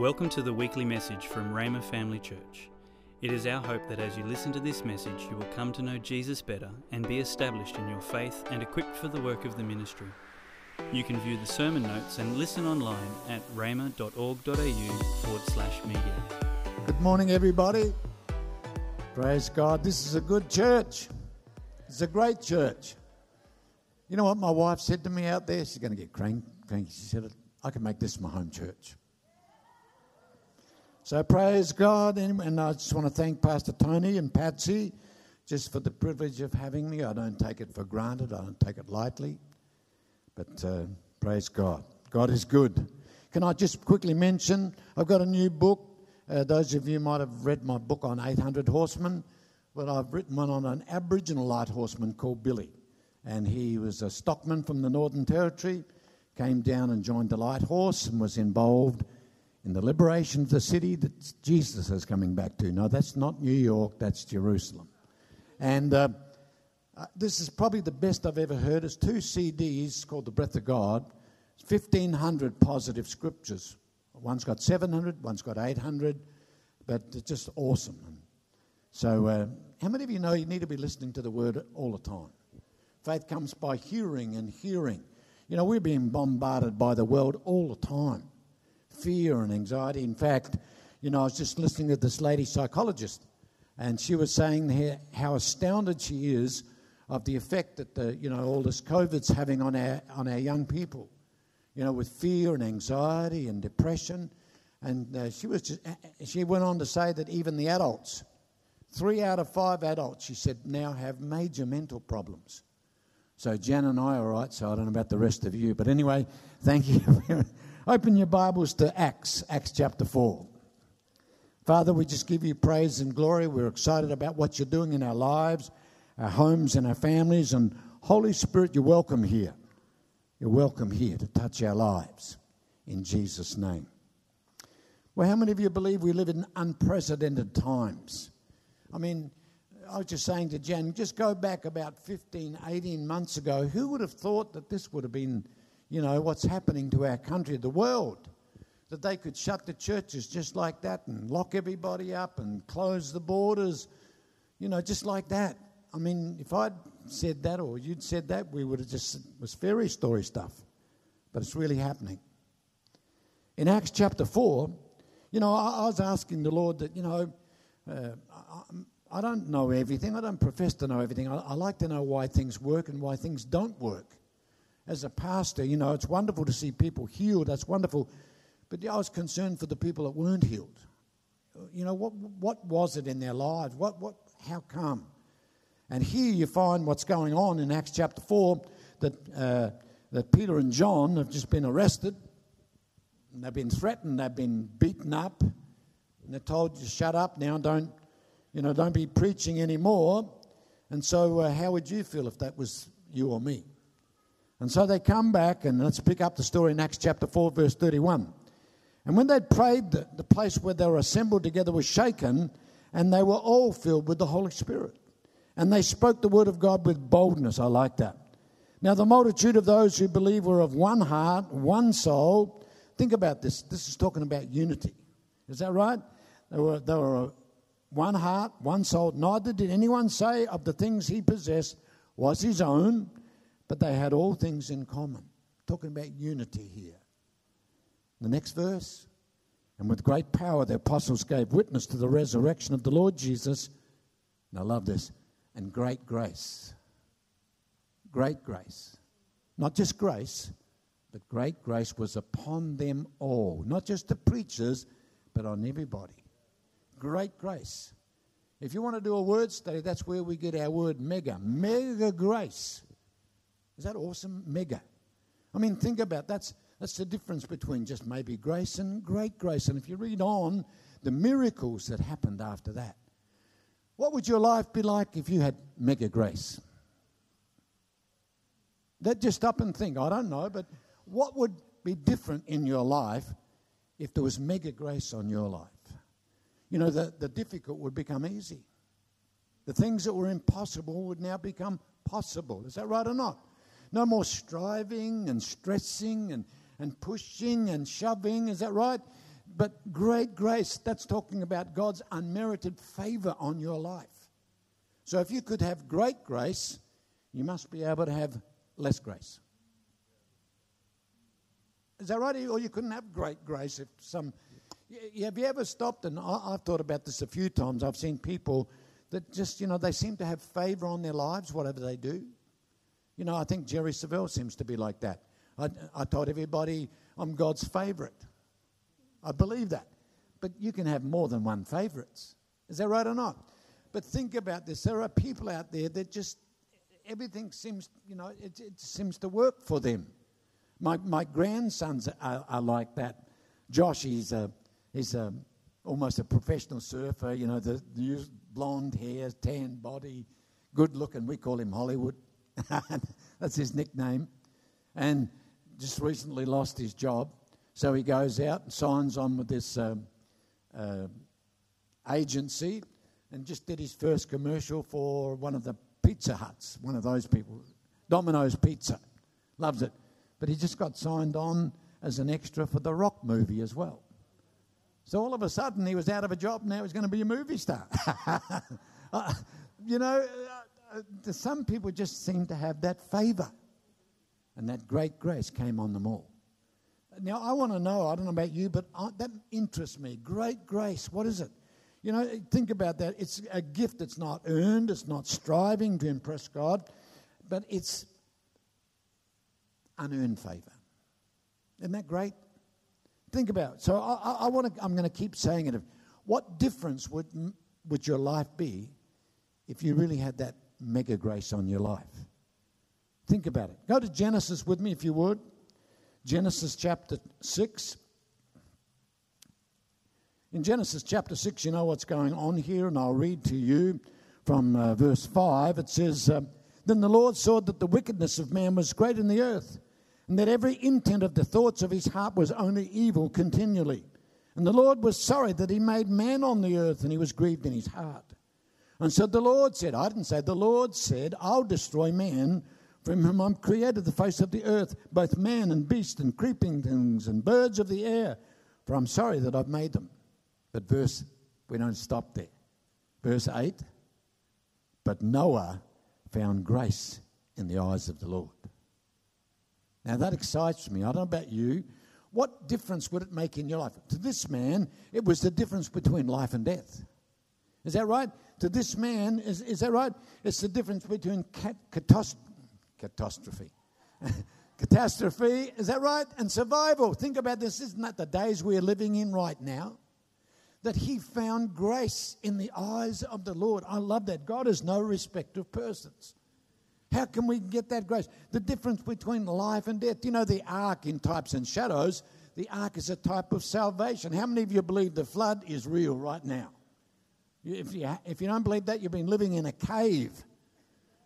Welcome to the weekly message from Rhema Family Church. It is our hope that as you listen to this message, you will come to know Jesus better and be established in your faith and equipped for the work of the ministry. You can view the sermon notes and listen online at rhema.org.au forward slash media. Good morning, everybody. Praise God. This is a good church. It's a great church. You know what my wife said to me out there? She's going to get cranky. She said, I can make this my home church. So praise God. And I just want to thank Pastor Tony and Patsy just for the privilege of having me. I don't take it for granted, I don't take it lightly. But uh, praise God. God is good. Can I just quickly mention? I've got a new book. Uh, those of you might have read my book on 800 horsemen, but I've written one on an Aboriginal light horseman called Billy. And he was a stockman from the Northern Territory, came down and joined the light horse and was involved in the liberation of the city that Jesus is coming back to. No, that's not New York, that's Jerusalem. And uh, uh, this is probably the best I've ever heard. It's two CDs called The Breath of God, 1,500 positive scriptures. One's got 700, one's got 800, but it's just awesome. So, uh, how many of you know you need to be listening to the word all the time? Faith comes by hearing and hearing. You know, we're being bombarded by the world all the time fear and anxiety. In fact, you know, I was just listening to this lady psychologist, and she was saying how astounded she is of the effect that the, you know, all this COVID's having on our, on our young people, you know, with fear and anxiety and depression. And uh, she, was just, she went on to say that even the adults, three out of five adults, she said, now have major mental problems. So Jan and I are right, so I don't know about the rest of you. But anyway, thank you. Open your Bibles to Acts, Acts chapter 4. Father, we just give you praise and glory. We're excited about what you're doing in our lives, our homes, and our families. And Holy Spirit, you're welcome here. You're welcome here to touch our lives in Jesus' name. Well, how many of you believe we live in unprecedented times? I mean, I was just saying to Jan, just go back about 15, 18 months ago. Who would have thought that this would have been you know, what's happening to our country, the world. That they could shut the churches just like that and lock everybody up and close the borders, you know, just like that. I mean, if I'd said that or you'd said that, we would have just, it was fairy story stuff. But it's really happening. In Acts chapter 4, you know, I, I was asking the Lord that, you know, uh, I, I, don't know everything. I don't profess to know everything. I, I like to know why things work and why things don't work as a pastor, you know, it's wonderful to see people healed. That's wonderful. But I was concerned for the people that weren't healed. You know, what, what was it in their lives? What, what, how come? And here you find what's going on in Acts chapter 4 that, uh, that Peter and John have just been arrested. And they've been threatened, they've been beaten up. And they're told, to shut up now, don't, you know, don't be preaching anymore. And so, uh, how would you feel if that was you or me? And so they come back, and let's pick up the story in Acts chapter 4, verse 31. And when they'd prayed, the, the place where they were assembled together was shaken, and they were all filled with the Holy Spirit. And they spoke the word of God with boldness. I like that. Now, the multitude of those who believe were of one heart, one soul. Think about this. This is talking about unity. Is that right? They were, they were one heart, one soul. Neither did anyone say of the things he possessed was his own but they had all things in common. Talking about unity here. The next verse. And with great power, the apostles gave witness to the resurrection of the Lord Jesus. And I love this. And great grace. Great grace. Not just grace, but great grace was upon them all. Not just the preachers, but on everybody. Great grace. If you want to do a word study, that's where we get our word mega. Mega grace. Is that awesome? Mega. I mean, think about that's that's the difference between just maybe grace and great grace. And if you read on the miracles that happened after that, what would your life be like if you had mega grace? That just stop and think. I don't know, but what would be different in your life if there was mega grace on your life? You know, the, the difficult would become easy. The things that were impossible would now become possible. Is that right or not? No more striving and stressing and, and pushing and shoving. Is that right? But great grace, that's talking about God's unmerited favor on your life. So if you could have great grace, you must be able to have less grace. Is that right? Or you couldn't have great grace if some. Have you ever stopped? And I've thought about this a few times. I've seen people that just, you know, they seem to have favor on their lives, whatever they do. You know, I think Jerry Savelle seems to be like that. I, I told everybody I'm God's favorite. I believe that. But you can have more than one favorites. Is that right or not? But think about this. There are people out there that just, everything seems, you know, it, it seems to work for them. My, my grandsons are, are like that. Josh, he's, a, he's a, almost a professional surfer, you know, the, the blonde hair, tan body, good looking. We call him Hollywood. That's his nickname. And just recently lost his job. So he goes out and signs on with this um, uh, agency and just did his first commercial for one of the Pizza Huts, one of those people, Domino's Pizza. Loves it. But he just got signed on as an extra for the Rock movie as well. So all of a sudden he was out of a job, now he's going to be a movie star. uh, you know, uh, some people just seem to have that favor. And that great grace came on them all. Now, I want to know, I don't know about you, but I, that interests me. Great grace, what is it? You know, think about that. It's a gift that's not earned, it's not striving to impress God, but it's unearned favor. Isn't that great? Think about it. So I, I want to, I'm going to keep saying it. What difference would, would your life be if you really had that mega grace on your life? Think about it. Go to Genesis with me if you would. Genesis chapter 6. In Genesis chapter 6, you know what's going on here, and I'll read to you from uh, verse 5. It says, uh, Then the Lord saw that the wickedness of man was great in the earth, and that every intent of the thoughts of his heart was only evil continually. And the Lord was sorry that he made man on the earth, and he was grieved in his heart. And so the Lord said, I didn't say, the Lord said, I'll destroy man from whom I'm created the face of the earth, both man and beast and creeping things and birds of the air, for I'm sorry that I've made them. But verse, we don't stop there. Verse 8 But Noah found grace in the eyes of the Lord. Now that excites me. I don't know about you. What difference would it make in your life? To this man, it was the difference between life and death. Is that right? To this man, is, is that right? It's the difference between cat, catastrophe. catastrophe, is that right? And survival. Think about this. Isn't that the days we're living in right now? that he found grace in the eyes of the Lord. I love that. God is no respect of persons. How can we get that grace? The difference between life and death. You know, the ark in types and shadows, the ark is a type of salvation. How many of you believe the flood is real right now? If you, if you don't believe that, you've been living in a cave.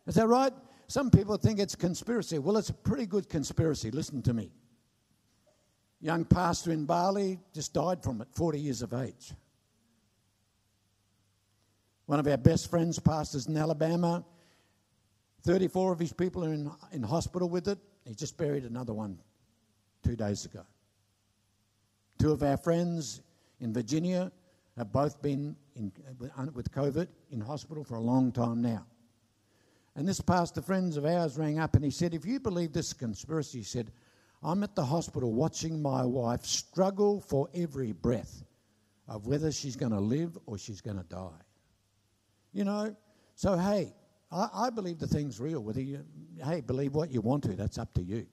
Is that right? Some people think it's conspiracy. Well, it's a pretty good conspiracy. Listen to me. Young pastor in Bali just died from it, 40 years of age. One of our best friends, pastors in Alabama, 34 of his people are in, in hospital with it. He just buried another one two days ago. Two of our friends in Virginia have both been in, with COVID in hospital for a long time now. And this pastor friends of ours rang up and he said, If you believe this conspiracy, he said, I'm at the hospital watching my wife struggle for every breath of whether she's going to live or she's going to die. You know, so hey, I, I believe the thing's real. Whether you, hey, believe what you want to, that's up to you.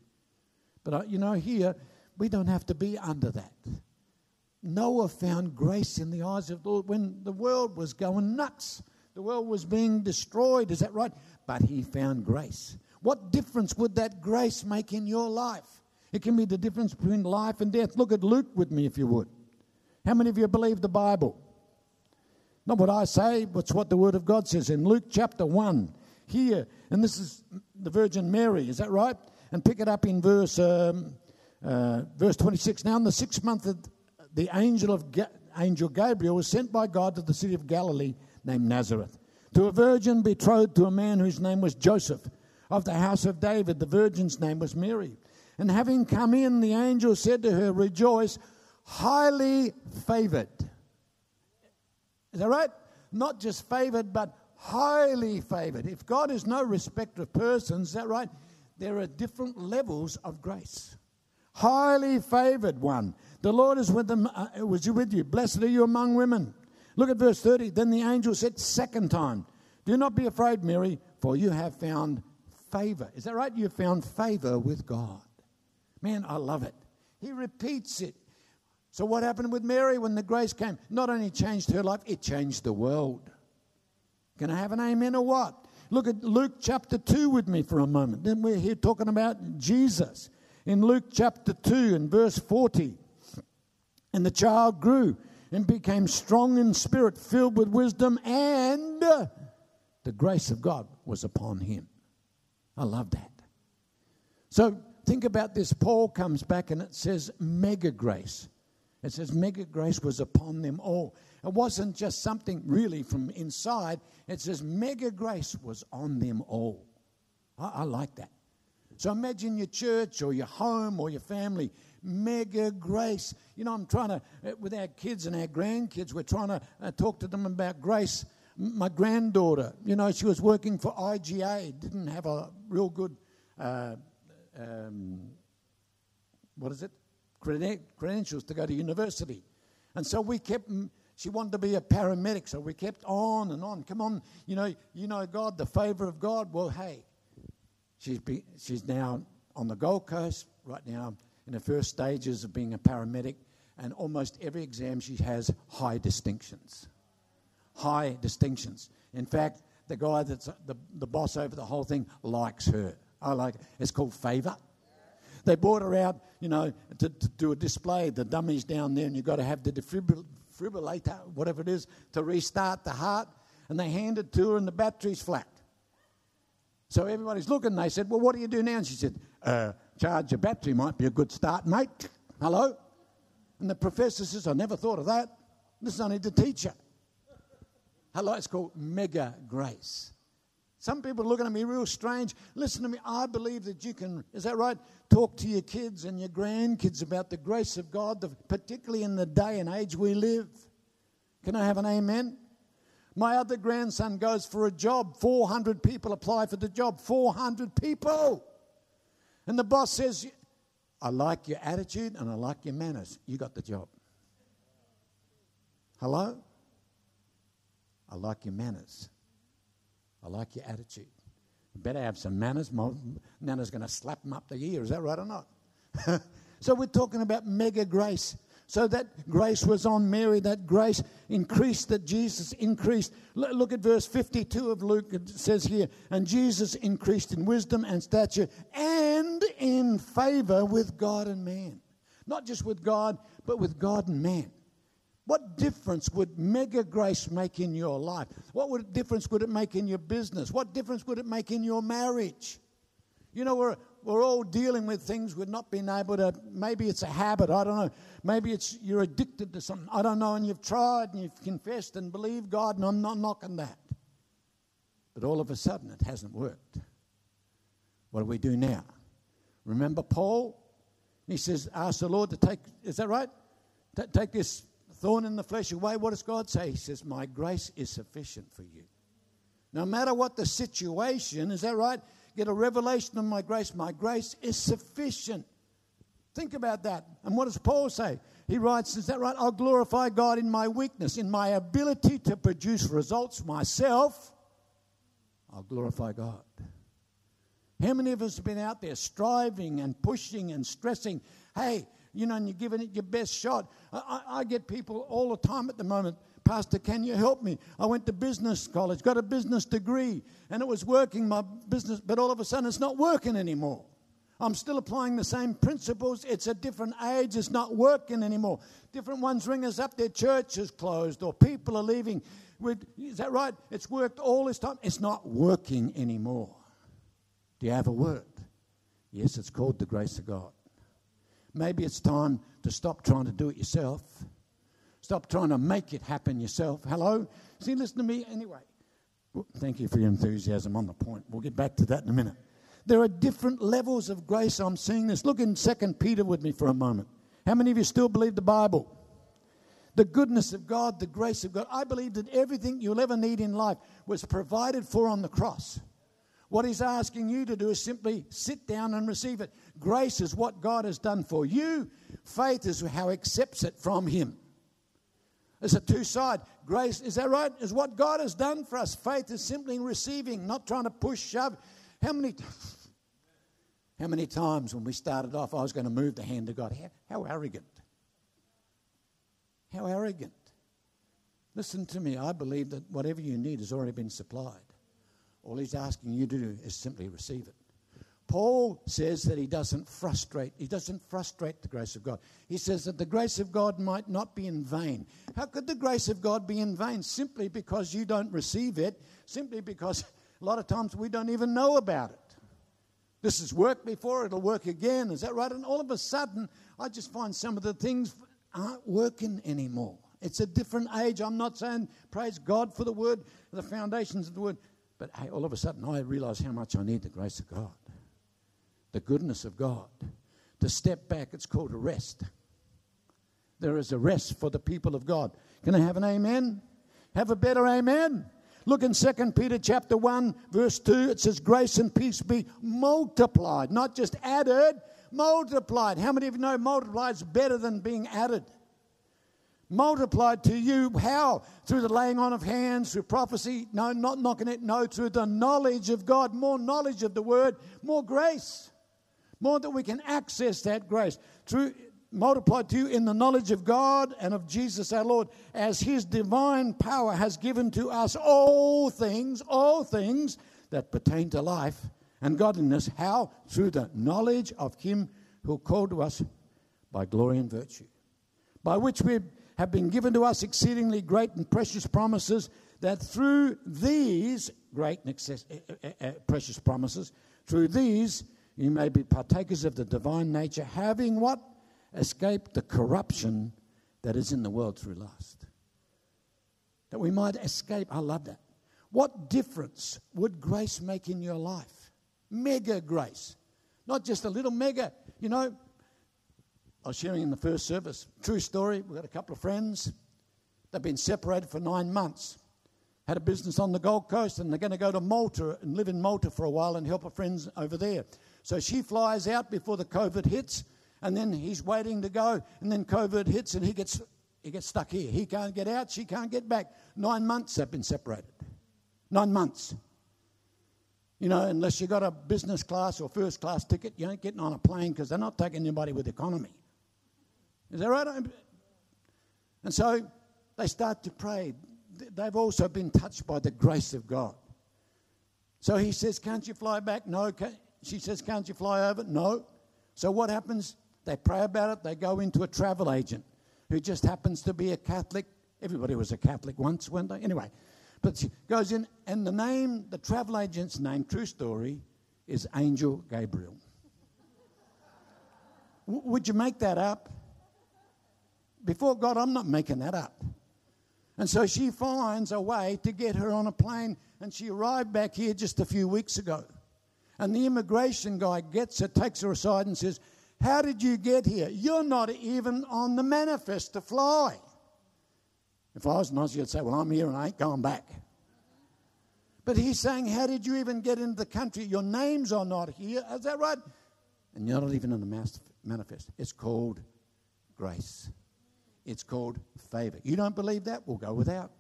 But, uh, you know, here, we don't have to be under that. Noah found grace in the eyes of the Lord when the world was going nuts. The world was being destroyed, is that right? But he found grace. What difference would that grace make in your life? It can be the difference between life and death. Look at Luke with me, if you would. How many of you believe the Bible? Not what I say, but what the Word of God says in Luke chapter 1. Here, and this is the Virgin Mary, is that right? And pick it up in verse, um, uh, verse 26. Now, in the sixth month, of the angel, of angel Gabriel was sent by God to the city of Galilee named Nazareth to a virgin betrothed to a man whose name was Joseph of the house of David. The virgin's name was Mary. And having come in, the angel said to her, Rejoice, highly favored. Is that right? Not just favored, but highly favored. If God is no respecter of persons, is that right? There are different levels of grace. Highly favored one. The Lord is with them. Uh, was with you. Blessed are you among women. Look at verse 30. Then the angel said, second time, Do not be afraid, Mary, for you have found favor. Is that right? You found favor with God. Man, I love it. He repeats it. So, what happened with Mary when the grace came? Not only changed her life, it changed the world. Can I have an amen or what? Look at Luke chapter 2 with me for a moment. Then we're here talking about Jesus. In Luke chapter 2 and verse 40, and the child grew and became strong in spirit, filled with wisdom, and the grace of God was upon him. I love that. So think about this. Paul comes back and it says mega grace. It says mega grace was upon them all. It wasn't just something really from inside. It says mega grace was on them all. I, I like that. So imagine your church or your home or your family mega grace. You know, I'm trying to, uh, with our kids and our grandkids, we're trying to uh, talk to them about grace. My granddaughter, you know, she was working for IGA, didn't have a real good, uh, um, what is it, credentials to go to university. And so we kept, she wanted to be a paramedic, so we kept on and on. Come on, you know, you know God, the favor of God. Well, hey, she's, be, she's now on the Gold Coast right now in the first stages of being a paramedic, and almost every exam she has high distinctions. High distinctions. In fact, the guy that's the, the boss over the whole thing likes her. I like it. It's called favor. They brought her out, you know, to, to do a display. The dummy's down there, and you've got to have the defibrillator, whatever it is, to restart the heart. And they hand it to her, and the battery's flat. So everybody's looking. They said, Well, what do you do now? And she said, uh, Charge your battery might be a good start, mate. Hello? And the professor says, I never thought of that. This is only the teacher. Hello, it's called mega grace. Some people are looking at me real strange. Listen to me. I believe that you can, is that right? Talk to your kids and your grandkids about the grace of God, particularly in the day and age we live. Can I have an amen? My other grandson goes for a job. 400 people apply for the job. 400 people. And the boss says, I like your attitude and I like your manners. You got the job. Hello? I like your manners. I like your attitude. You better have some manners. Nana's going to slap them up the ear. Is that right or not? so we're talking about mega grace. So that grace was on Mary, that grace increased, that Jesus increased. Look at verse 52 of Luke. It says here, and Jesus increased in wisdom and stature and in favor with God and man. Not just with God, but with God and man. What difference would mega grace make in your life? What would, difference would it make in your business? What difference would it make in your marriage? You know, we're, we're all dealing with things we've not been able to, maybe it's a habit, I don't know. Maybe it's you're addicted to something, I don't know, and you've tried and you've confessed and believed God, and I'm not knocking that. But all of a sudden it hasn't worked. What do we do now? Remember Paul? He says, Ask the Lord to take, is that right? T- take this thorn in the flesh away. What does God say? He says, My grace is sufficient for you. No matter what the situation, is that right? Get a revelation of my grace. My grace is sufficient. Think about that. And what does Paul say? He writes, Is that right? I'll glorify God in my weakness, in my ability to produce results myself. I'll glorify God. How many of us have been out there striving and pushing and stressing? Hey, you know, and you're giving it your best shot. I, I, I get people all the time at the moment Pastor, can you help me? I went to business college, got a business degree, and it was working my business, but all of a sudden it's not working anymore. I'm still applying the same principles. It's a different age. It's not working anymore. Different ones ring us up. Their church is closed or people are leaving. Is that right? It's worked all this time. It's not working anymore. Do you have a word? Yes, it's called the grace of God. Maybe it's time to stop trying to do it yourself Stop trying to make it happen yourself. Hello? See, listen to me anyway. Thank you for your enthusiasm on the point. We'll get back to that in a minute. There are different levels of grace. I'm seeing this. Look in Second Peter with me for a moment. How many of you still believe the Bible? The goodness of God, the grace of God. I believe that everything you'll ever need in life was provided for on the cross. What he's asking you to do is simply sit down and receive it. Grace is what God has done for you, faith is how he accepts it from him. It's a two side. Grace, is that right? Is what God has done for us. Faith is simply receiving, not trying to push, shove. How many, how many times when we started off, I was going to move the hand of God? How, how arrogant. How arrogant. Listen to me. I believe that whatever you need has already been supplied. All he's asking you to do is simply receive it. Paul says that he doesn't frustrate, he doesn't frustrate the grace of God. He says that the grace of God might not be in vain. How could the grace of God be in vain? Simply because you don't receive it, simply because a lot of times we don't even know about it. This has worked before, it'll work again. Is that right? And all of a sudden, I just find some of the things aren't working anymore. It's a different age. I'm not saying praise God for the word, the foundations of the word, but hey, all of a sudden I realize how much I need the grace of God the goodness of God. To step back, it's called a rest. There is a rest for the people of God. Can I have an amen? Have a better amen? Look in 2 Peter chapter 1, verse 2, it says, Grace and peace be multiplied, not just added, multiplied. How many of you know multiplied is better than being added? Multiplied to you, how? Through the laying on of hands, through prophecy, no, not knocking it, no, through the knowledge of God, more knowledge of the word, more grace more that we can access that grace through multiplied to you in the knowledge of God and of Jesus our Lord, as His divine power has given to us all things, all things that pertain to life and godliness. How? Through the knowledge of Him who called to us by glory and virtue, by which we have been given to us exceedingly great and precious promises, that through these great and excess, uh, uh, uh, precious promises, through these you may be partakers of the divine nature, having what? Escaped the corruption that is in the world through lust. That we might escape. I love that. What difference would grace make in your life? Mega grace. Not just a little mega. You know, I was sharing in the first service. True story. We've got a couple of friends. They've been separated for nine months. Had a business on the Gold Coast, and they're going to go to Malta and live in Malta for a while and help a friends over there. So she flies out before the COVID hits, and then he's waiting to go, and then COVID hits, and he gets he gets stuck here. He can't get out, she can't get back. Nine months they've been separated. Nine months. You know, unless you got a business class or first class ticket, you ain't getting on a plane because they're not taking anybody with economy. Is that right? And so they start to pray. They've also been touched by the grace of God. So he says, Can't you fly back? No. She says, Can't you fly over? No. So what happens? They pray about it. They go into a travel agent who just happens to be a Catholic. Everybody was a Catholic once, weren't they? Anyway, but she goes in, and the name, the travel agent's name, true story, is Angel Gabriel. w- would you make that up? Before God, I'm not making that up. And so she finds a way to get her on a plane, and she arrived back here just a few weeks ago. And the immigration guy gets her, takes her aside, and says, How did you get here? You're not even on the manifest to fly. If I was an Aussie, I'd say, Well, I'm here and I ain't going back. But he's saying, How did you even get into the country? Your names are not here. Is that right? And you're not even in the manifest. It's called grace, it's called favor. You don't believe that? We'll go without.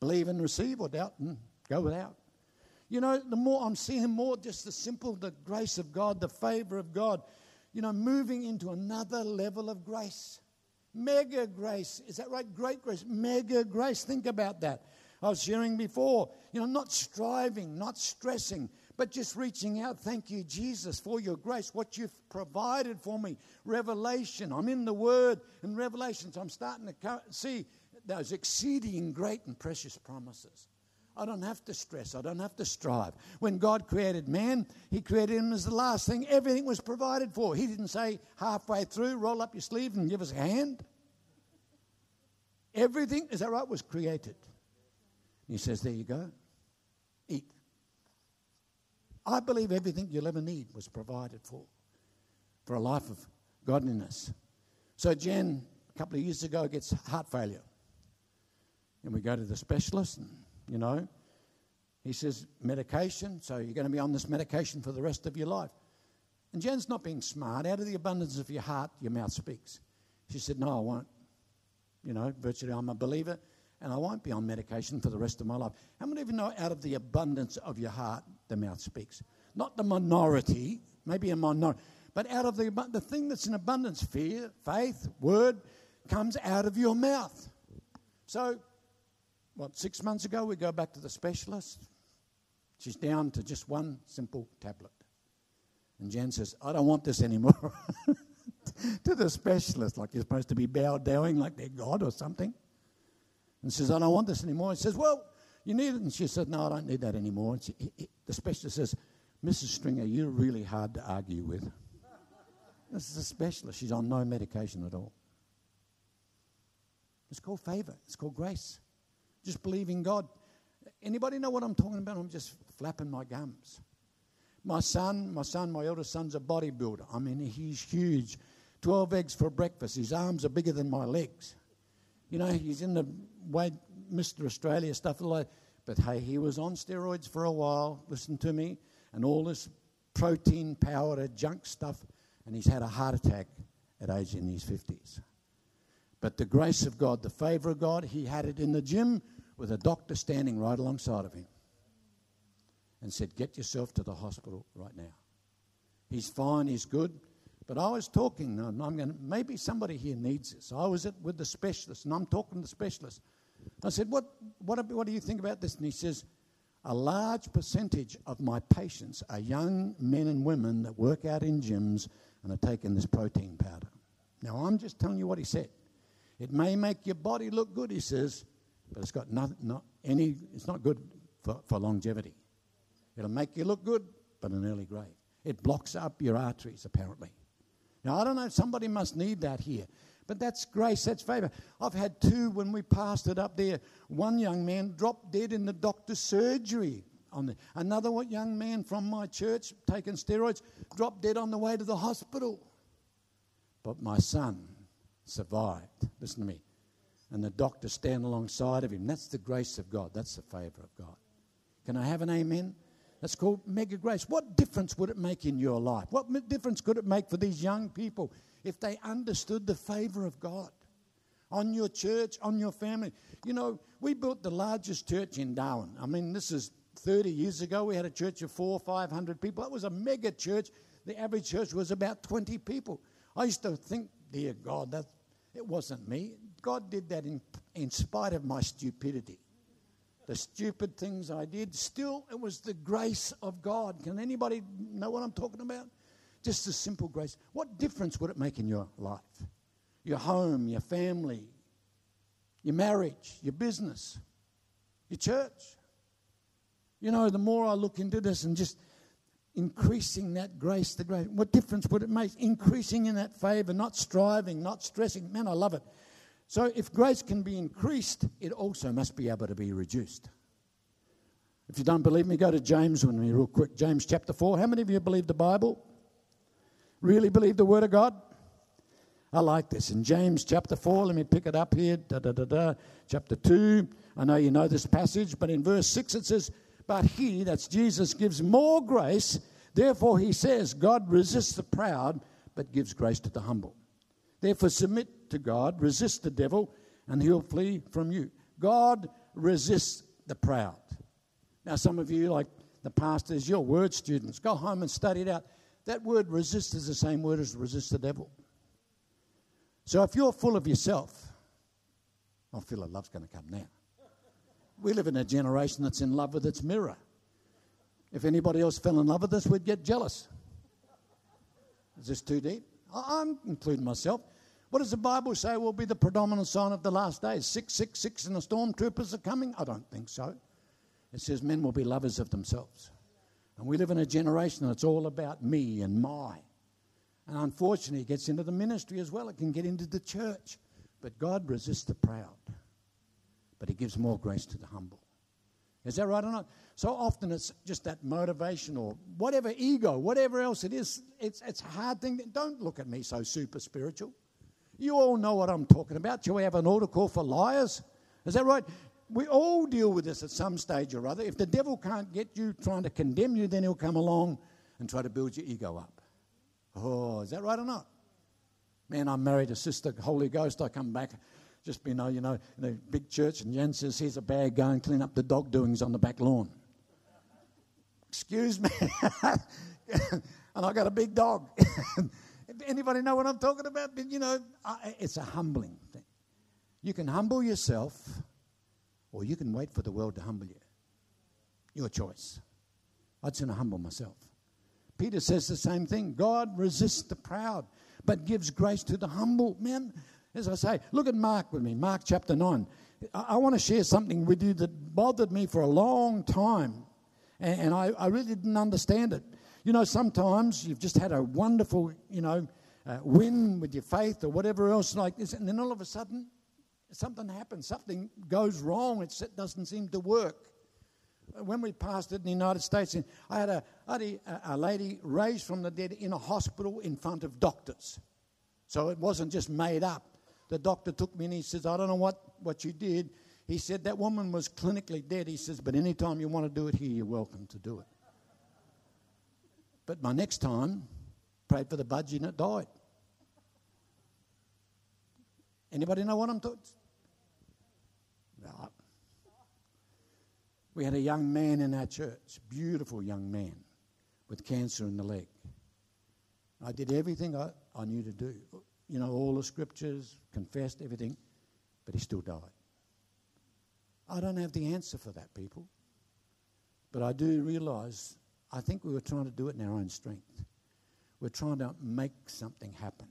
Believe and receive or doubt and go without. You know, the more I'm seeing more just the simple, the grace of God, the favor of God, you know, moving into another level of grace. Mega grace. Is that right? Great grace. Mega grace. Think about that. I was sharing before, you know, not striving, not stressing, but just reaching out. Thank you, Jesus, for your grace, what you've provided for me. Revelation. I'm in the Word and Revelations. I'm starting to see those exceeding great and precious promises. I don't have to stress. I don't have to strive. When God created man, He created him as the last thing. Everything was provided for. He didn't say halfway through, roll up your sleeve and give us a hand. Everything, is that right, was created. He says, There you go. Eat. I believe everything you'll ever need was provided for, for a life of godliness. So Jen, a couple of years ago, gets heart failure. And we go to the specialist, and, you know, he says, medication, so you're going to be on this medication for the rest of your life. And Jen's not being smart. Out of the abundance of your heart, your mouth speaks. She said, No, I won't. You know, virtually, I'm a believer and I won't be on medication for the rest of my life. How many of you know out of the abundance of your heart, the mouth speaks? Not the minority, maybe a minority, but out of the, the thing that's in abundance fear, faith, word comes out of your mouth. So, what, six months ago, we go back to the specialist. She's down to just one simple tablet. And Jen says, I don't want this anymore. to the specialist, like you're supposed to be bowed down like they're God or something. And says, I don't want this anymore. He says, Well, you need it. And she said, No, I don't need that anymore. And she, he, he, the specialist says, Mrs. Stringer, you're really hard to argue with. This is a specialist. She's on no medication at all. It's called favor. It's called grace. Just believing God. Anybody know what I'm talking about? I'm just flapping my gums. My son, my son, my eldest son's a bodybuilder. I mean, he's huge. 12 eggs for breakfast. His arms are bigger than my legs. You know, he's in the way Mr. Australia stuff But hey, he was on steroids for a while, listen to me, and all this protein powder junk stuff, and he's had a heart attack at age in his 50s. But the grace of God, the favor of God, he had it in the gym with a doctor standing right alongside of him and said, Get yourself to the hospital right now. He's fine, he's good. But I was talking, and I'm going maybe somebody here needs this. I was at, with the specialist, and I'm talking to the specialist. I said, what, what, what do you think about this? And he says, A large percentage of my patients are young men and women that work out in gyms and are taking this protein powder. Now, I'm just telling you what he said. It may make your body look good, he says, but it's got not, not any, it's not good for, for longevity. It'll make you look good, but an early grave. It blocks up your arteries, apparently. Now, I don't know, somebody must need that here. But that's grace, that's favor. I've had two when we passed it up there. One young man dropped dead in the doctor's surgery. On the, another young man from my church taking steroids dropped dead on the way to the hospital. But my son survived. Listen to me. And the doctor stand alongside of him. That's the grace of God. That's the favor of God. Can I have an amen? That's called mega grace. What difference would it make in your life? What difference could it make for these young people if they understood the favor of God on your church, on your family? You know, we built the largest church in Darwin. I mean, this is 30 years ago. We had a church of four or 500 people. That was a mega church. The average church was about 20 people. I used to think, dear God, that it wasn't me. God did that in, in spite of my stupidity the stupid things I did, still it was the grace of God. Can anybody know what I'm talking about? Just a simple grace. What difference would it make in your life? Your home, your family, your marriage, your business, your church. You know, the more I look into this and just increasing that grace, the grace, what difference would it make? Increasing in that favor, not striving, not stressing. Man, I love it. So, if grace can be increased, it also must be able to be reduced. If you don't believe me, go to James with me, real quick. James chapter 4. How many of you believe the Bible? Really believe the Word of God? I like this. In James chapter 4, let me pick it up here. Da, da, da, da. Chapter 2. I know you know this passage, but in verse 6 it says, But he, that's Jesus, gives more grace. Therefore, he says, God resists the proud, but gives grace to the humble. Therefore, submit to God, resist the devil, and he'll flee from you. God resists the proud. Now, some of you, like the pastors, you're word students. Go home and study it out. That word resist is the same word as resist the devil. So if you're full of yourself, I feel like love's going to come now. We live in a generation that's in love with its mirror. If anybody else fell in love with us, we'd get jealous. Is this too deep? I'm including myself. What does the Bible say will be the predominant sign of the last days? 666 and the stormtroopers are coming? I don't think so. It says men will be lovers of themselves. And we live in a generation that's all about me and my. And unfortunately, it gets into the ministry as well. It can get into the church. But God resists the proud, but He gives more grace to the humble. Is that right or not? So often it's just that motivation or whatever ego, whatever else it is. It's, it's a hard thing. Don't look at me so super spiritual. You all know what I'm talking about. Do we have an call for liars? Is that right? We all deal with this at some stage or other. If the devil can't get you trying to condemn you, then he'll come along and try to build your ego up. Oh, is that right or not? Man, I'm married to Sister Holy Ghost. I come back, just been, you know, in a big church, and Jan says, Here's a bag, go and clean up the dog doings on the back lawn. Excuse me. and I got a big dog. Anybody know what I'm talking about? You know, it's a humbling thing. You can humble yourself, or you can wait for the world to humble you. Your choice. I'd sooner humble myself. Peter says the same thing God resists the proud, but gives grace to the humble. Man, as I say, look at Mark with me, Mark chapter 9. I, I want to share something with you that bothered me for a long time, and, and I, I, really didn't understand it. You know, sometimes you've just had a wonderful, you know, uh, win with your faith or whatever else like this, and then all of a sudden, something happens, something goes wrong, it doesn't seem to work when we passed it in the United States, I had, a, I had a, a, lady raised from the dead in a hospital in front of doctors. So it wasn't just made up. The doctor took me and he says, I don't know what, what you did. He said, That woman was clinically dead. He says, But anytime you want to do it here, you're welcome to do it. But my next time, prayed for the budgie and it died. Anybody know what I'm talking? No, we had a young man in our church, beautiful young man, with cancer in the leg. I did everything I, I knew to do. You know, all the scriptures, confessed everything, but he still died. I don't have the answer for that, people. But I do realize I think we were trying to do it in our own strength. We're trying to make something happen.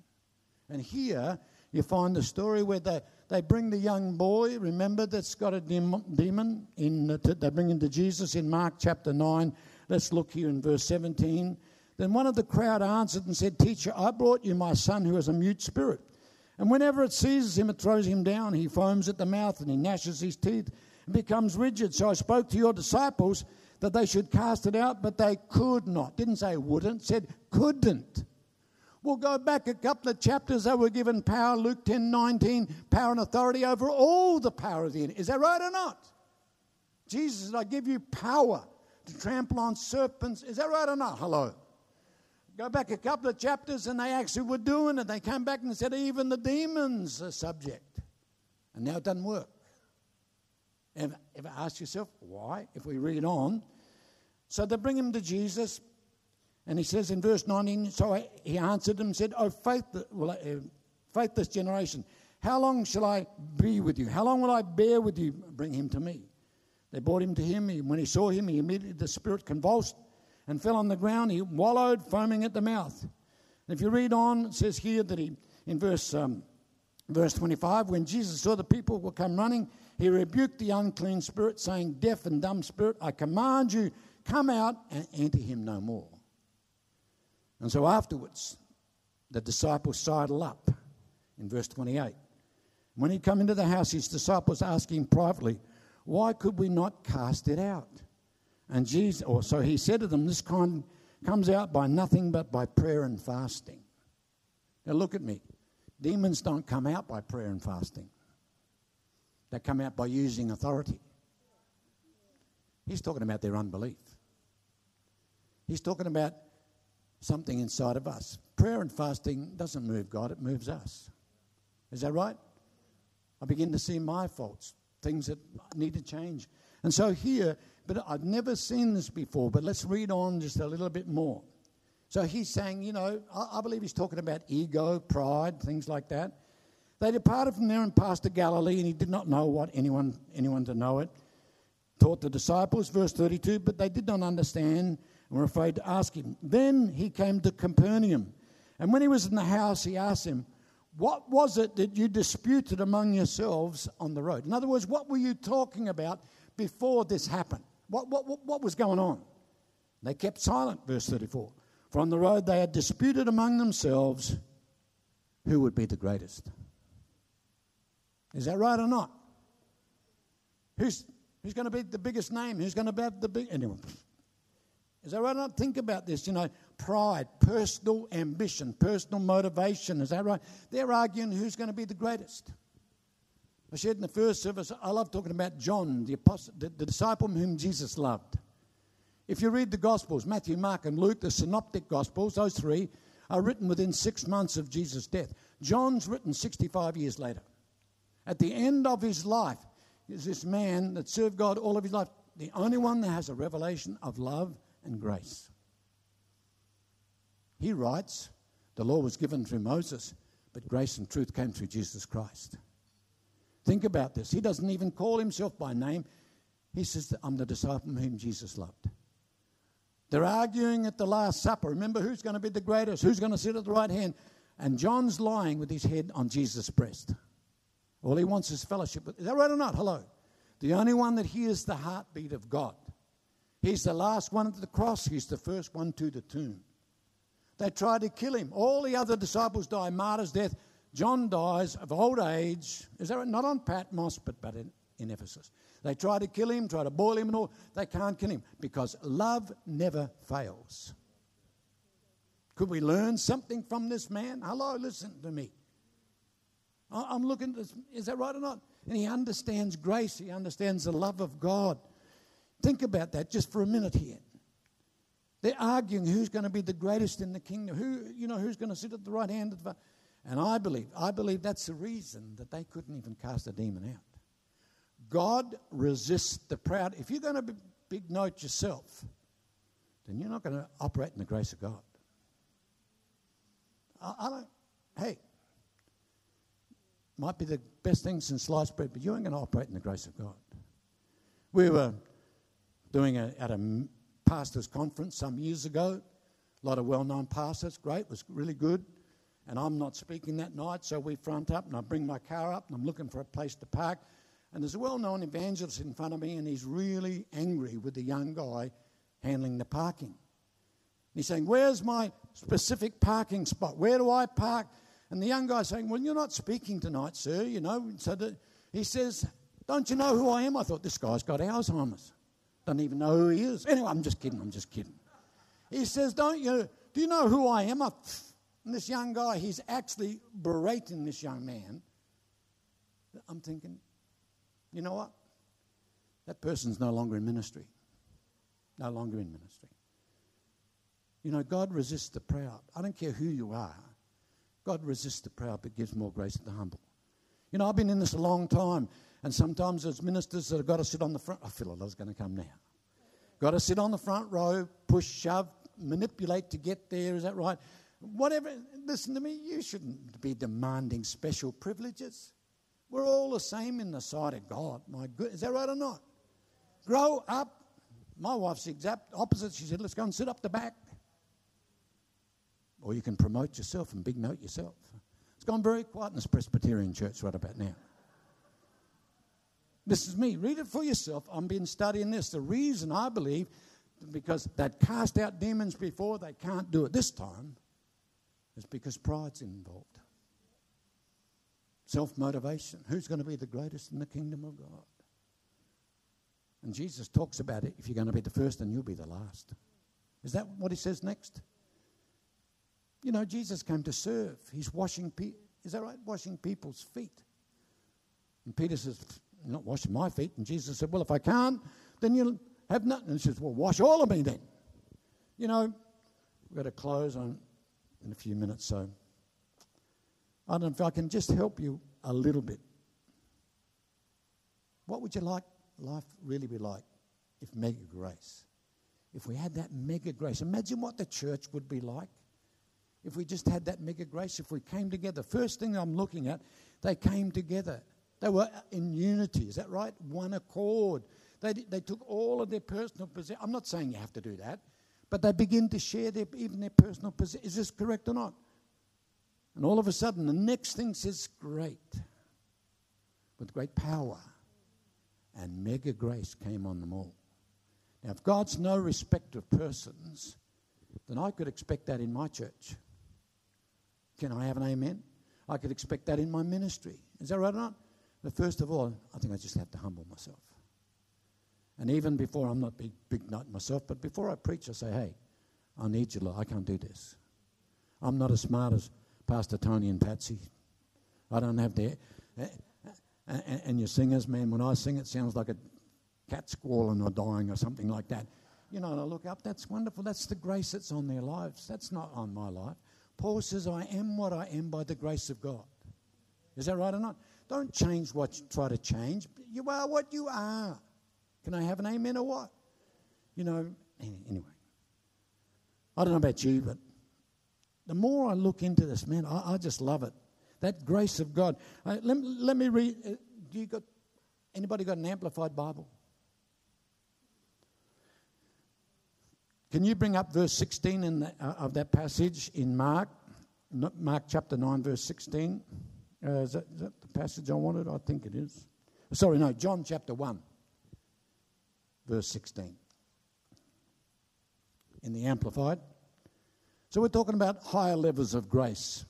And here, you find the story where they, they bring the young boy, remember, that's got a demon, in the, they bring him to Jesus in Mark chapter 9. Let's look here in verse 17. Then one of the crowd answered and said, Teacher, I brought you my son who has a mute spirit. And whenever it seizes him, it throws him down. He foams at the mouth and he gnashes his teeth and becomes rigid. So I spoke to your disciples that they should cast it out, but they could not. Didn't say wouldn't, said couldn't. We'll go back a couple of chapters. They were given power, Luke 10 19, power and authority over all the power of the enemy. Is that right or not? Jesus said, I give you power to trample on serpents. Is that right or not? Hello. Go back a couple of chapters and they actually were doing it. They came back and said, even the demons are subject. And now it doesn't work. Ever, ever ask yourself why? If we read on. So they bring him to Jesus. And he says in verse 19, so he answered them and said, Oh, faith, uh, faithless generation, how long shall I be with you? How long will I bear with you? Bring him to me. They brought him to him. He, when he saw him, he immediately, the spirit convulsed and fell on the ground. He wallowed, foaming at the mouth. And if you read on, it says here that he, in verse, um, verse 25, when Jesus saw the people were come running, he rebuked the unclean spirit, saying, Deaf and dumb spirit, I command you, come out and enter him no more. And so afterwards, the disciples sidle up in verse 28. When he come into the house, his disciples ask him privately, Why could we not cast it out? And Jesus, or so he said to them, This kind comes out by nothing but by prayer and fasting. Now look at me. Demons don't come out by prayer and fasting, they come out by using authority. He's talking about their unbelief. He's talking about something inside of us. Prayer and fasting doesn't move God, it moves us. Is that right? I begin to see my faults, things that need to change. And so here, but I've never seen this before, but let's read on just a little bit more. So he's saying, you know, I, I believe he's talking about ego, pride, things like that. They departed from there and passed to Galilee, and he did not know what anyone anyone to know it. Taught the disciples, verse 32, but they did not understand and were afraid to ask him. Then he came to Capernaum. And when he was in the house, he asked him, What was it that you disputed among yourselves on the road? In other words, what were you talking about before this happened? What, what, what, was going on? They kept silent, verse 34. For on the road they had disputed among themselves who would be the greatest. Is that right or not? Who's, Who's going to be the biggest name? Who's going to have the big. Anyway. Is that right? Or not think about this. You know, pride, personal ambition, personal motivation. Is that right? They're arguing who's going to be the greatest. I said in the first service, I love talking about John, the, apostle, the, the disciple whom Jesus loved. If you read the Gospels, Matthew, Mark, and Luke, the synoptic Gospels, those three are written within six months of Jesus' death. John's written 65 years later. At the end of his life, is this man that served God all of his life, the only one that has a revelation of love and grace. He writes, The law was given through Moses, but grace and truth came through Jesus Christ. Think about this. He doesn't even call himself by name. He says, I'm the disciple whom Jesus loved. They're arguing at the Last Supper. Remember who's going to be the greatest? Who's going to sit at the right hand? And John's lying with his head on Jesus' breast. All he wants is fellowship. Is that right or not? Hello. The only one that hears the heartbeat of God. He's the last one at the cross. He's the first one to the tomb. They try to kill him. All the other disciples die martyr's death. John dies of old age. Is that right? Not on Patmos, but, but in, in Ephesus. They try to kill him, try to boil him and all. They can't kill him because love never fails. Could we learn something from this man? Hello, listen to me. I'm looking, this, is that right or not? And he understands grace, he understands the love of God. Think about that just for a minute here. They're arguing who's going to be the greatest in the kingdom, who, you know, who's going to sit at the right hand of the. And I believe, I believe that's the reason that they couldn't even cast a demon out. God resists the proud. If you're going to be big note yourself, then you're not going to operate in the grace of God. I, I don't, hey, might be the best thing since sliced bread, but you ain't going to operate in the grace of God. We were doing a, at a pastors' conference some years ago. A lot of well known pastors, great, was really good. And I'm not speaking that night, so we front up and I bring my car up and I'm looking for a place to park. And there's a well known evangelist in front of me, and he's really angry with the young guy handling the parking. And He's saying, Where's my specific parking spot? Where do I park? And the young guy's saying, Well, you're not speaking tonight, sir, you know. So he says, Don't you know who I am? I thought this guy's got Alzheimer's. Don't even know who he is. Anyway, I'm just kidding, I'm just kidding. He says, Don't you, do you know who I am? I, and this young guy, he's actually berating this young man. I'm thinking, you know what? That person's no longer in ministry. No longer in ministry. You know, God resists the proud. I don't care who you are. God resists the proud but gives more grace to the humble. You know, I've been in this a long time, and sometimes there's ministers that have got to sit on the front. I feel like that's going to come now. Got to sit on the front row, push, shove, manipulate to get there. Is that right? Whatever. Listen to me. You shouldn't be demanding special privileges. We're all the same in the sight of God. My good, is that right or not? Grow up. My wife's the exact opposite. She said, "Let's go and sit up the back." Or you can promote yourself and big note yourself. It's gone very quiet in this Presbyterian church right about now. This is me. Read it for yourself. I've been studying this. The reason I believe, because they'd cast out demons before, they can't do it this time, is because pride's involved. Self motivation. Who's going to be the greatest in the kingdom of God? And Jesus talks about it. If you're going to be the first, then you'll be the last. Is that what he says next? You know, Jesus came to serve. He's washing, is that right? Washing people's feet. And Peter says, not washing my feet. And Jesus said, well, if I can't, then you'll have nothing. And he says, well, wash all of me then. You know, we've got to close on in a few minutes, so I don't know if I can just help you a little bit. What would you like life really be like if mega grace? If we had that mega grace, imagine what the church would be like if we just had that mega grace, if we came together. First thing I'm looking at, they came together. They were in unity. Is that right? One accord. They, they took all of their personal possessions. I'm not saying you have to do that, but they begin to share their, even their personal possessions. Is this correct or not? And all of a sudden, the next thing says, great, with great power. And mega grace came on them all. Now, if God's no respect of persons, then I could expect that in my church. Can I have an amen? I could expect that in my ministry. Is that right or not? But first of all, I think I just have to humble myself. And even before, I'm not big, big nut myself, but before I preach, I say, hey, I need you, Lord. I can't do this. I'm not as smart as Pastor Tony and Patsy. I don't have the. And, and your singers, man, when I sing, it sounds like a cat squalling or dying or something like that. You know, and I look up, that's wonderful. That's the grace that's on their lives. That's not on my life. Paul says, I am what I am by the grace of God. Is that right or not? Don't change what you try to change. You are what you are. Can I have an amen or what? You know, anyway. I don't know about you, but the more I look into this, man, I, I just love it. That grace of God. Uh, let, let me read. Uh, do you got anybody got an amplified Bible? Can you bring up verse 16 in the, uh, of that passage in Mark? Mark chapter 9, verse 16. Uh, is, that, is, that, the passage I wanted? I think it is. Sorry, no, John chapter 1, verse 16. In the Amplified. So we're talking about higher levels of grace.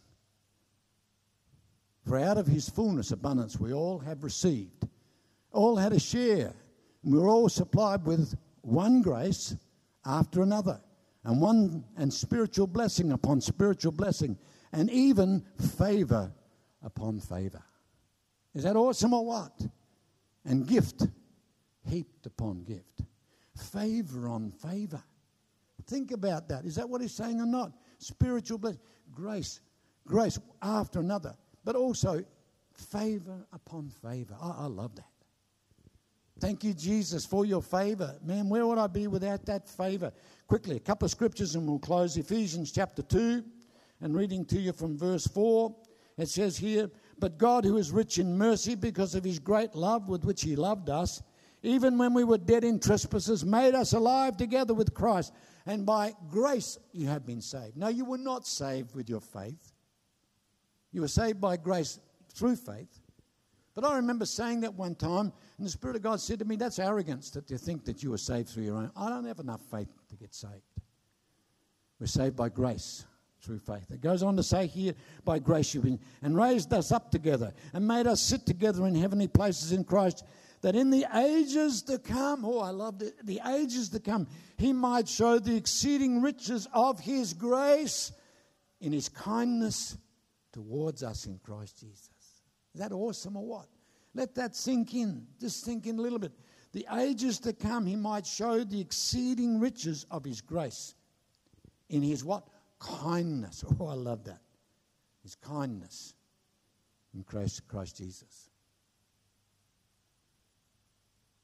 For out of his fullness abundance we all have received, all had a share, and we were all supplied with one grace after another, and one and spiritual blessing upon spiritual blessing, and even favor upon favor. Is that awesome or what? And gift heaped upon gift. Favor on favor. Think about that. Is that what he's saying or not? Spiritual blessing, grace, grace after another, but also favor upon favor. I, I love that. Thank you, Jesus, for your favor. Man, where would I be without that favor? Quickly, a couple of scriptures and we'll close. Ephesians chapter 2, and reading to you from verse 4. It says here, But God, who is rich in mercy because of his great love with which he loved us, even when we were dead in trespasses, made us alive together with Christ. And by grace you have been saved. No, you were not saved with your faith. You were saved by grace through faith. But I remember saying that one time, and the Spirit of God said to me, That's arrogance that you think that you were saved through your own. I don't have enough faith to get saved. We're saved by grace through faith. It goes on to say here, by grace you've been, and raised us up together, and made us sit together in heavenly places in Christ, that in the ages to come, oh, I loved it, the ages to come, he might show the exceeding riches of his grace in his kindness towards us in Christ Jesus. Is that awesome or what? Let that sink in. Just sink in a little bit. The ages to come, he might show the exceeding riches of his grace in his what? Kindness. Oh, I love that. His kindness in Christ, Christ Jesus.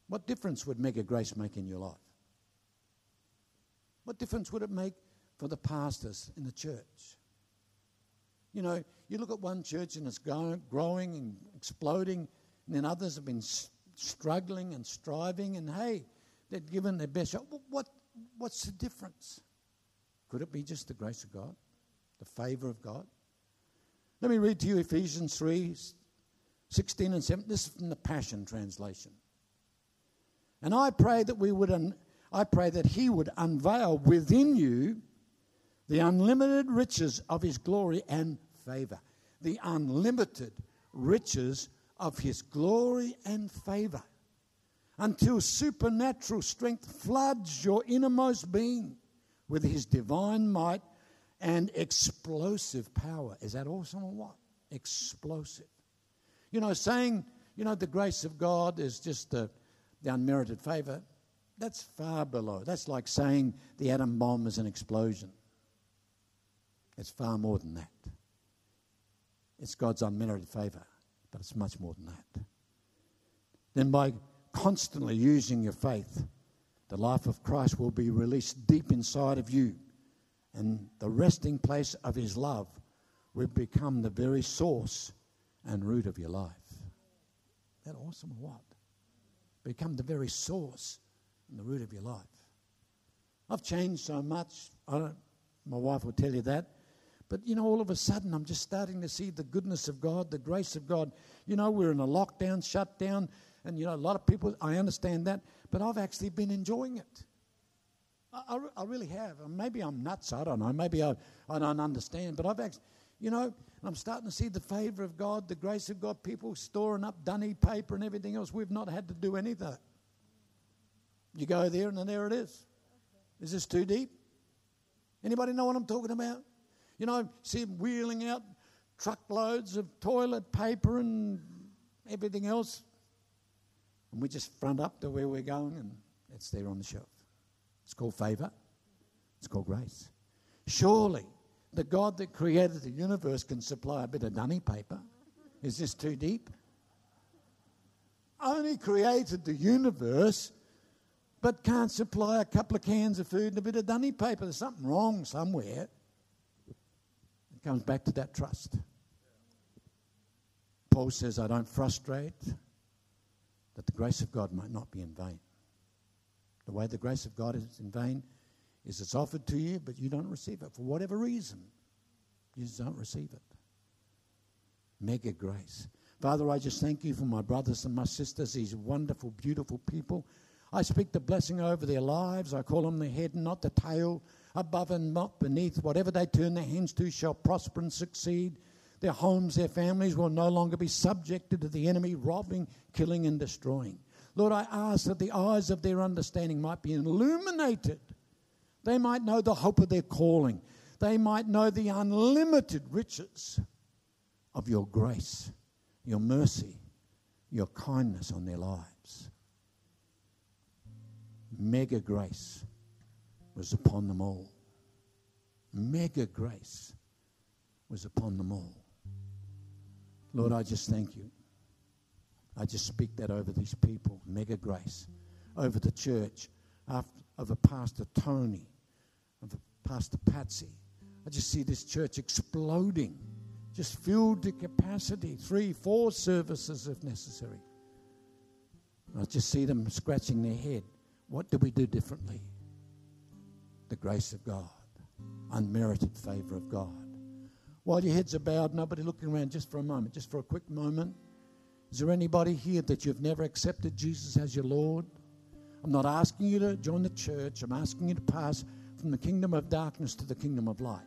What difference would mega grace make in your life? What difference would it make for the pastors in the church? You know, you look at one church and it's growing and exploding, and then others have been struggling and striving, and hey, they've given their best shot. What, what's the difference? Could it be just the grace of God, the favor of God? Let me read to you Ephesians 3 16 and 17. This is from the Passion Translation. And I pray that we would, un- I pray that He would unveil within you the unlimited riches of his glory and favor. The unlimited riches of his glory and favor. Until supernatural strength floods your innermost being with his divine might and explosive power. Is that awesome or what? Explosive. You know, saying, you know, the grace of God is just the, the unmerited favor, that's far below. That's like saying the atom bomb is an explosion. It's far more than that. It's God's unmerited favor, but it's much more than that. Then, by constantly using your faith, the life of Christ will be released deep inside of you, and the resting place of His love will become the very source and root of your life. That awesome what? Become the very source and the root of your life. I've changed so much. I don't, my wife will tell you that. But, you know, all of a sudden, I'm just starting to see the goodness of God, the grace of God. You know, we're in a lockdown, shut down, and, you know, a lot of people, I understand that, but I've actually been enjoying it. I, I, I really have. Maybe I'm nuts, I don't know. Maybe I, I don't understand, but I've actually, you know, I'm starting to see the favor of God, the grace of God, people storing up dunny paper and everything else. We've not had to do any of that. You go there and then there it is. Is this too deep? Anybody know what I'm talking about? You know, see them wheeling out truckloads of toilet paper and everything else. And we just front up to where we're going and it's there on the shelf. It's called favor. It's called grace. Surely the God that created the universe can supply a bit of dunny paper. Is this too deep? Only created the universe, but can't supply a couple of cans of food and a bit of dunny paper. There's something wrong somewhere. It comes back to that trust. Paul says, I don't frustrate that the grace of God might not be in vain. The way the grace of God is in vain is it's offered to you, but you don't receive it for whatever reason. You just don't receive it. Mega grace. Father, I just thank you for my brothers and my sisters, these wonderful, beautiful people. I speak the blessing over their lives. I call them the head and not the tail, above and not beneath. Whatever they turn their hands to shall prosper and succeed. Their homes, their families will no longer be subjected to the enemy robbing, killing, and destroying. Lord, I ask that the eyes of their understanding might be illuminated they might know the hope of their calling. They might know the unlimited riches of your grace, your mercy, your kindness on their lives. Mega grace was upon them all. Mega grace was upon them all. Lord, I just thank you. I just speak that over these people. Mega grace. Over the church. After, over Pastor Tony Pastor Patsy. I just see this church exploding, just filled to capacity, three, four services if necessary. I just see them scratching their head. What do we do differently? The grace of God, unmerited favor of God. While your heads are bowed, nobody looking around just for a moment, just for a quick moment. Is there anybody here that you've never accepted Jesus as your Lord? I'm not asking you to join the church. I'm asking you to pass from the kingdom of darkness to the kingdom of light.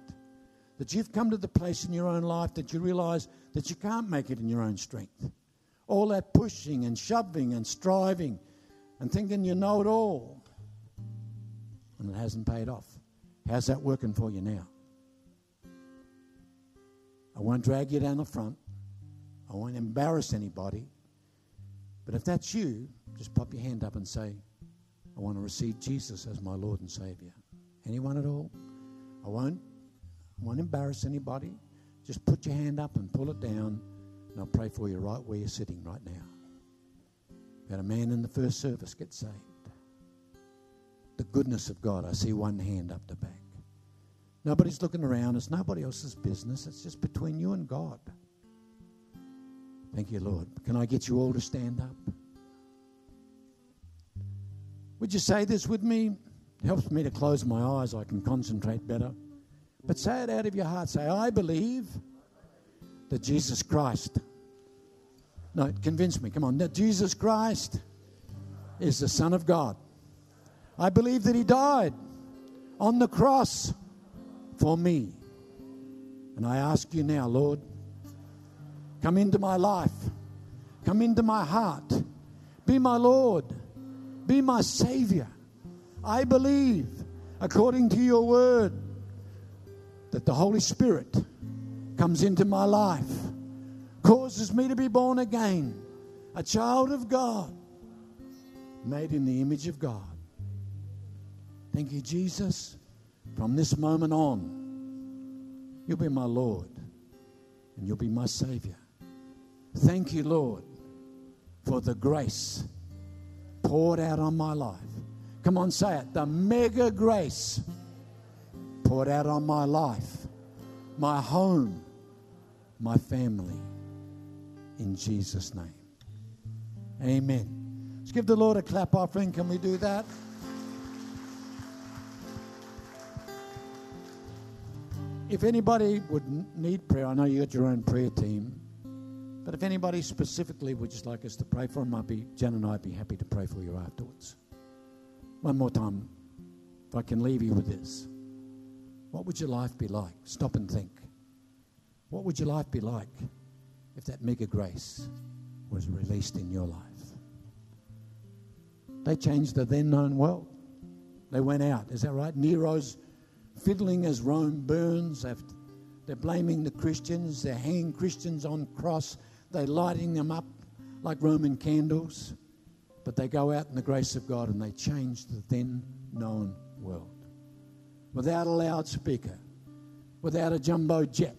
That you've come to the place in your own life that you realize that you can't make it in your own strength. All that pushing and shoving and striving and thinking you know it all. And it hasn't paid off. How's that working for you now? I won't drag you down the front. I won't embarrass anybody. But if that's you, just pop your hand up and say, I want to receive Jesus as my Lord and Savior. Anyone at all? I won't, I won't embarrass anybody. Just put your hand up and pull it down, and I'll pray for you right where you're sitting right now. We had a man in the first service get saved. The goodness of God. I see one hand up the back. Nobody's looking around. It's nobody else's business. It's just between you and God. Thank you, Lord. Can I get you all to stand up? Would you say this with me? Helps me to close my eyes. I can concentrate better. But say it out of your heart. Say, I believe that Jesus Christ. No, convince me. Come on. That Jesus Christ is the Son of God. I believe that He died on the cross for me. And I ask you now, Lord, come into my life, come into my heart, be my Lord, be my Savior. I believe, according to your word, that the Holy Spirit comes into my life, causes me to be born again, a child of God, made in the image of God. Thank you, Jesus. From this moment on, you'll be my Lord and you'll be my Savior. Thank you, Lord, for the grace poured out on my life. Come on, say it. The mega grace poured out on my life, my home, my family. In Jesus' name. Amen. Let's give the Lord a clap offering. Can we do that? If anybody would need prayer, I know you got your own prayer team. But if anybody specifically would just like us to pray for them, I'd be, Jen and I'd be happy to pray for you afterwards. One more time, if I can leave you with this. What would your life be like? Stop and think. What would your life be like if that mega grace was released in your life? They changed the then known world. They went out. Is that right? Nero's fiddling as Rome burns. They're blaming the Christians. They're hanging Christians on cross. They're lighting them up like Roman candles. But they go out in the grace of God and they change the then known world. Without a loudspeaker, without a jumbo jet,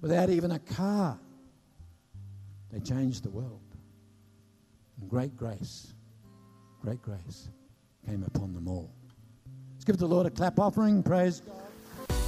without even a car, they changed the world. And great grace, great grace came upon them all. Let's give the Lord a clap offering. Praise God.